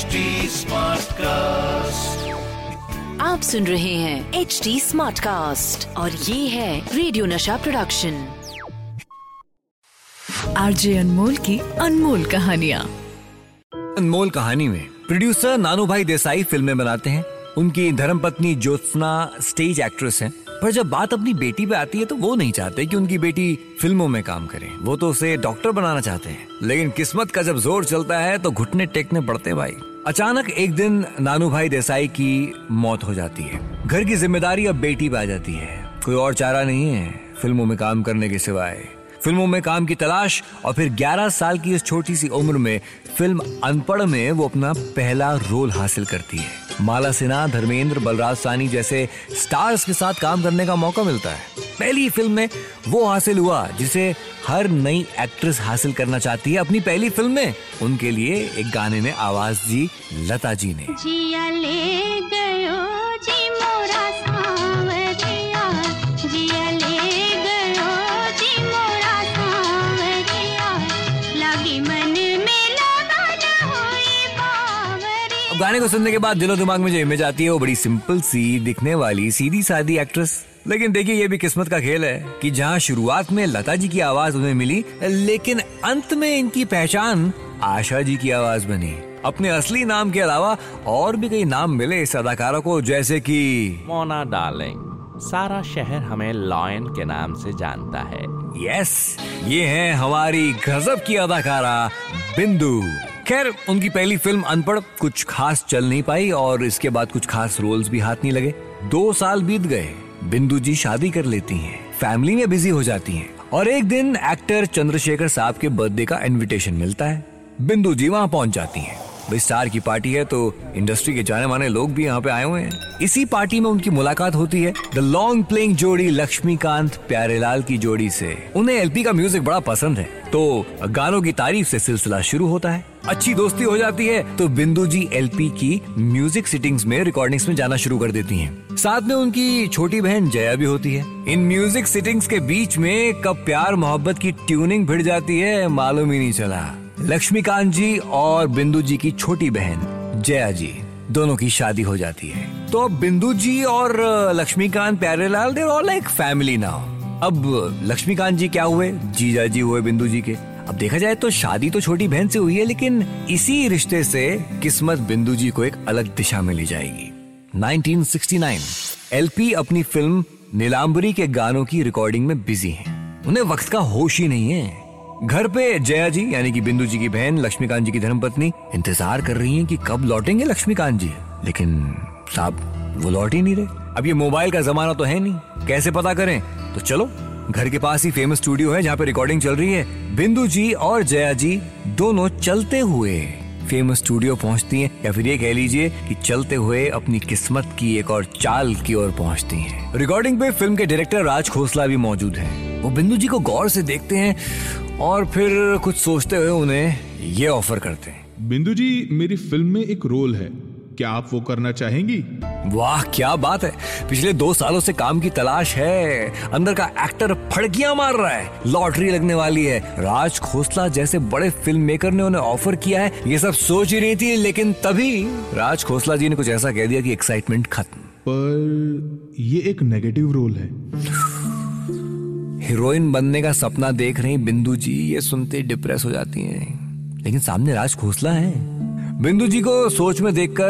HD cast आप सुन रहे हैं एच डी स्मार्ट कास्ट और ये है रेडियो नशा प्रोडक्शन आरजे अनमोल की अनमोल कहानियाँ। अनमोल कहानी में प्रोड्यूसर नानू भाई देसाई फ़िल्में बनाते हैं। उनकी धर्मपत्नी ज्योत्सना स्टेज एक्ट्रेस हैं। पर जब बात अपनी बेटी पे आती है तो वो नहीं चाहते कि उनकी बेटी फ़िल्मों में काम करे। वो तो उसे डॉक्टर बनाना चाहते हैं। लेकिन किस्मत का जब ज़ोर चलता है तो घुटने टेकने पड़ते हैं भाई। अचानक एक दिन नानू भाई देसाई की मौत हो जाती है। घर की ज़िम्मेदारी अब बेटी पे आ जाती है। कोई और चारा नहीं है, फ़िल्मों में काम करने के सिवाय। फ़िल्मों में काम की तलाश और फिर 11 साल की इस छोटी सी उम्र में फ़िल्म अनपढ़ में वो अपना पहला रोल हासिल करती है। माला सिन्हा, धर्मेंद्र, बलराज सानी जैसे स्टार्स के साथ काम करने का मौका मिलता है। पहली फ़िल्म में वो हासिल हुआ जिसे हर नई एक्ट्रेस हासिल करना चाहती है। अपनी पहली फ़िल्म में उनके लिए एक गाने में आवाज़ दी लता जी ने। जिया ले गयो जी मोरा सांवरिया जिया। ले गयो जी मोरा सांवरिया लागी मन में लगन होई बावरी अब गाने को सुनने के बाद दिलो दिमाग में जो इमेज आती है वो बड़ी सिंपल सी दिखने वाली सीधी सादी एक्ट्रेस लेकिन देखिए ये भी किस्मत का खेल है कि जहाँ शुरुआत में लता जी की आवाज़ उन्हें मिली लेकिन अंत में इनकी पहचान आशा जी की आवाज़ बनी। अपने असली नाम के अलावा और भी कई नाम मिले इस अदाकारा को जैसे कि मोना डार्लिंग। सारा शहर हमें लॉयन के नाम से जानता है। यस ये है हमारी गजब की अदाकारा बिंदु। खैर उनकी पहली फ़िल्म अनपढ़ कुछ खास चल नहीं पाई और इसके बाद कुछ खास रोल्स भी हाथ नहीं लगे। दो साल बीत गए। बिंदु जी शादी कर लेती हैं, फैमिली में बिज़ी हो जाती हैं। और एक दिन एक्टर चंद्रशेखर साहब के बर्थडे का इनविटेशन मिलता है। बिंदु जी वहाँ पहुँच जाती हैं। भाई स्टार की पार्टी है तो इंडस्ट्री के जाने माने लोग भी यहाँ पे आए हुए हैं। इसी पार्टी में उनकी मुलाकात होती है द लॉन्ग प्लेइंग जोड़ी लक्ष्मीकांत प्यारेलाल की जोड़ी से। उन्हें एलपी का म्यूज़िक बड़ा पसंद है। तो गानों की तारीफ़ से सिलसिला शुरू होता है। अच्छी दोस्ती हो जाती है तो बिंदु जी एलपी की म्यूज़िक सिटिंग्स में रिकॉर्डिंग्स में जाना शुरू कर देती हैं। साथ में उनकी छोटी बहन जया भी होती है। इन म्यूज़िक सिटिंग्स के बीच में कब प्यार मोहब्बत की ट्यूनिंग भिड़ जाती है, मालूम ही नहीं चला। लक्ष्मीकांत जी और बिंदु जी की छोटी बहन, जया जी, दोनों की शादी हो जाती है। तो अब बिंदु जी और Laxmikant Pyarelal they're all like family now अब, लक्ष्मीकांत जी क्या हुए? जीजा जी हुए बिंदु जी के। अब देखा जाए तो शादी तो छोटी बहन से हुई है, लेकिन इसी रिश्ते से किस्मत बिंदु जी को एक अलग दिशा में ले जाएगी। 1969 एलपी अपनी फ़िल्म नीलाम्बरी के गानों की रिकॉर्डिंग में बिज़ी हैं। उन्हें वक्त का होश ही नहीं है। घर पे जया जी, यानी कि बिंदु जी की बहन, लक्ष्मीकांत जी की धर्मपत्नी, इंतज़ार कर रही हैं कि कब लौटेंगे लक्ष्मीकांत जी। लेकिन साहब, वो लौट ही नहीं रहे। अब ये मोबाइल का जमाना तो है नहीं। कैसे पता करें? तो चलो, घर के पास ही फ़ेमस स्टूडियो है, जहाँ पे रिकॉर्डिंग चल रही है। बिंदु जी और जया जी दोनों चलते हुए फ़ेमस स्टूडियो पहुँचती हैं। या फिर ये कह लीजिए कि चलते हुए अपनी किस्मत की एक और चाल की ओर पहुँचती हैं। रिकॉर्डिंग पे फ़िल्म के डायरेक्टर राज खोसला भी मौजूद हैं। वो बिंदु जी को गौर से देखते हैं। और फिर कुछ सोचते हुए उन्हें ये ऑफ़र करते हैं। बिंदु जी मेरी फ़िल्म में एक रोल है। क्या आप वो करना चाहेंगी? वाह क्या बात है। पिछले दो सालों से काम की तलाश है। अंदर का एक्टर फड़कियाँ मार रहा है। लॉटरी लगने वाली है। राज खोसला जैसे बड़े फ़िल्म मेकर ने उन्हें ऑफ़र किया है। ये सब सोच ही नहीं थी लेकिन तभी राज खोसला जी ने कुछ ऐसा कह दिया कि एक्साइटमेंट खत्म। पर ये एक नेगेटिव रोल है। हीरोइन बनने का सपना देख रही बिंदु जी ये सुनते डिप्रेस हो जाती हैं। लेकिन सामने राज खोसला है। बिंदु जी को सोच में देखकर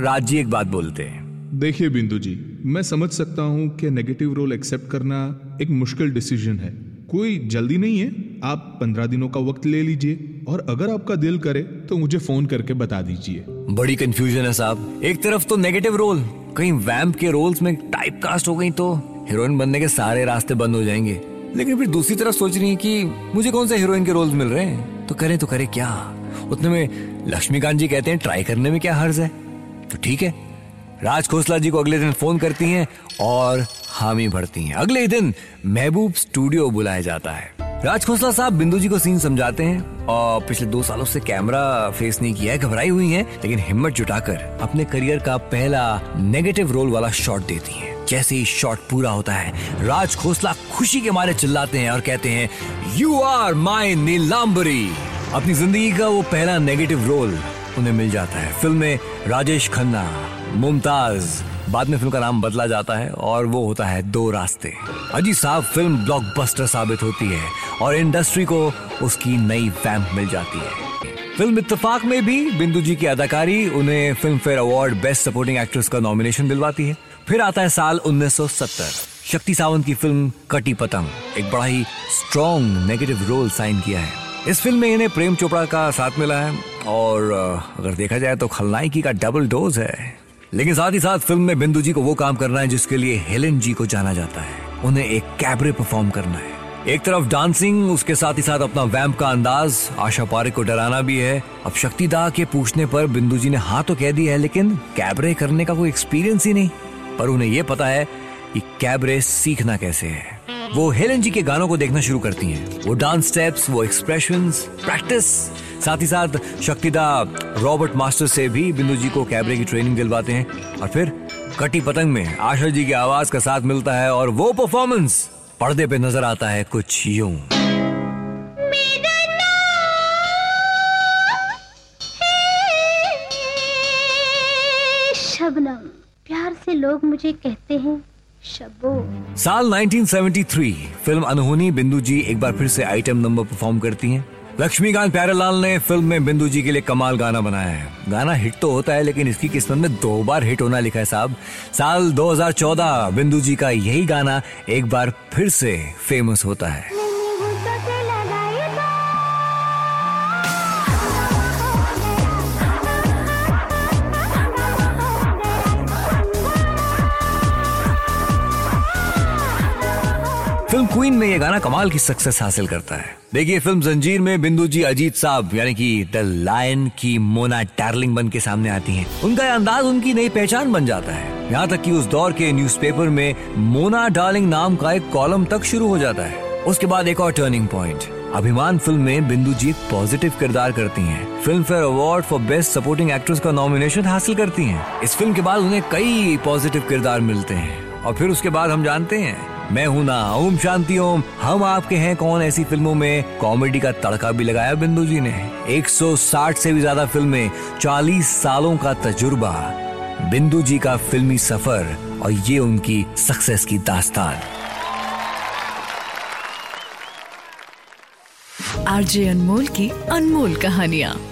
राज जी एक बात बोलते हैं। देखिए बिंदु जी मैं समझ सकता हूँ कि नेगेटिव रोल एक्सेप्ट करना एक मुश्किल डिसीज़न है। कोई जल्दी नहीं है। आप पंद्रह दिनों का वक्त ले लीजिए और अगर आपका दिल करे तो मुझे फ़ोन करके बता दीजिए। बड़ी कंफ्यूजन है साहब। एक तरफ़ तो नेगेटिव रोल कहीं वैम्प के रोल्स में टाइप कास्ट हो गई तो हीरोइन बनने के सारे रास्ते बंद हो जाएँगे। लेकिन फिर दूसरी तरफ़ सोच रही है कि मुझे कौन से हीरोइन के रोल्स मिल रहे हैं? तो करें तो करें क्या? उतने में लक्ष्मीकांत जी कहते हैं ट्राई करने में क्या हर्ज है? तो ठीक है। राज खोसला जी को अगले दिन फ़ोन करती हैं और हामी भरती हैं। अगले दिन महबूब स्टूडियो बुलाया जाता है। राज खोसला साहब, बिंदु जी को सीन समझाते हैं। और पिछले दो सालों से कैमरा फेस नहीं किया है, घबराई हुई हैं, लेकिन हिम्मत जुटाकर अपने करियर का पहला नेगेटिव रोल वाला शॉट देती हैं। जैसे ही शॉट पूरा होता है, राज खोसला खुशी के मारे चिल्लाते हैं और कहते हैं यू आर माई नीलाम्बरी अपनी ज़िंदगी का वो पहला नेगेटिव रोल उन्हें मिल जाता है। फ़िल्म में राजेश खन्ना, मुमताज़ बाद में फ़िल्म का नाम बदला जाता है और वो होता है दो रास्ते। अजी साहब फ़िल्म ब्लॉकबस्टर साबित होती है और इंडस्ट्री को उसकी नई वैम्प मिल जाती है। फ़िल्म इत्तेफाक में भी बिंदु जी की अदाकारी उन्हें film fare award best supporting actress का नॉमिनेशन दिलवाती है। फिर आता है साल 1970 शक्ति सावंत की फ़िल्म कटी पतंग, एक बड़ा ही स्ट्रॉन्ग नेगेटिव रोल साइन किया है। इस फ़िल्म में इन्हें प्रेम चोपड़ा का साथ मिला है और अगर देखा जाए तो खलनायकी का डबल डोज है। लेकिन साथ ही साथ फ़िल्म में बिंदु जी को वो काम करना है जिसके लिए हेलेन जी को जाना जाता है। उन्हें एक कैबरे परफॉर्म करना है। एक तरफ़ डांसिंग उसके साथ ही साथ अपना वैम्प का अंदाज। आशा पारिक को डराना भी है। अब शक्ति दा के पूछने पर बिंदु जी ने हाँ तो कह दिया है, लेकिन कैबरे करने का कोई एक्सपीरियंस ही नहीं। पर उन्हें यह पता है कि कैबरे सीखना कैसे है। वो हेलन जी के गानों को देखना शुरू करती हैं। वो डांस स्टेप्स वो एक्सप्रेशंस प्रैक्टिस साथ ही साथ शक्तिदा रॉबर्ट मास्टर से भी बिंदु जी को कैबरे की ट्रेनिंग दिलवाते हैं। और फिर कटी पतंग में आशा जी की आवाज़ का साथ मिलता है और वो परफॉर्मेंस पर्दे पे नज़र आता है कुछ यूँ। शबनम प्यार से लोग मुझे कहते हैं शबो। साल 1973 फ़िल्म अनहोनी बिंदु जी एक बार फिर से आइटम नंबर परफॉर्म करती हैं। लक्ष्मीकांत प्यारेलाल ने फ़िल्म में बिंदु जी के लिए कमाल गाना बनाया है। गाना हिट तो होता है, लेकिन इसकी किस्मत में दो बार हिट होना लिखा है साहब। साल 2014 बिंदु जी का यही गाना एक बार फिर से फ़ेमस होता है। फ़िल्म क्वीन में ये गाना कमाल की सक्सेस हासिल करता है। देखिए, फ़िल्म जंजीर में बिंदु जी, अजीत साहब, यानी कि द लायन की मोना डार्लिंग बन के सामने आती हैं। उनका अंदाज, उनकी नई पहचान बन जाता है। यहाँ तक कि उस दौर के न्यूज़पेपर में मोना डार्लिंग नाम का एक कॉलम तक शुरू हो जाता है। उसके बाद एक और टर्निंग पॉइंट अभिमान फ़िल्म में बिंदु जी एक पॉजिटिव किरदार करती हैं। Film fare award for best supporting actress का नॉमिनेशन हासिल करती हैं। इस फ़िल्म के बाद उन्हें कई पॉजिटिव किरदार मिलते हैं। और फिर उसके बाद हम जानते हैं मैं हूँ ना, ओम शांति, ओम। हम आपके हैं कौन ऐसी फ़िल्मों में? कॉमेडी का तड़का भी लगाया बिंदु जी ने। 160 से भी ज़्यादा फ़िल्में 40 सालों का तजुर्बा। बिंदु जी का फिल्मी सफ़र और ये उनकी सक्सेस की दास्तान। आरजे अनमोल की अनमोल कहानियाँ।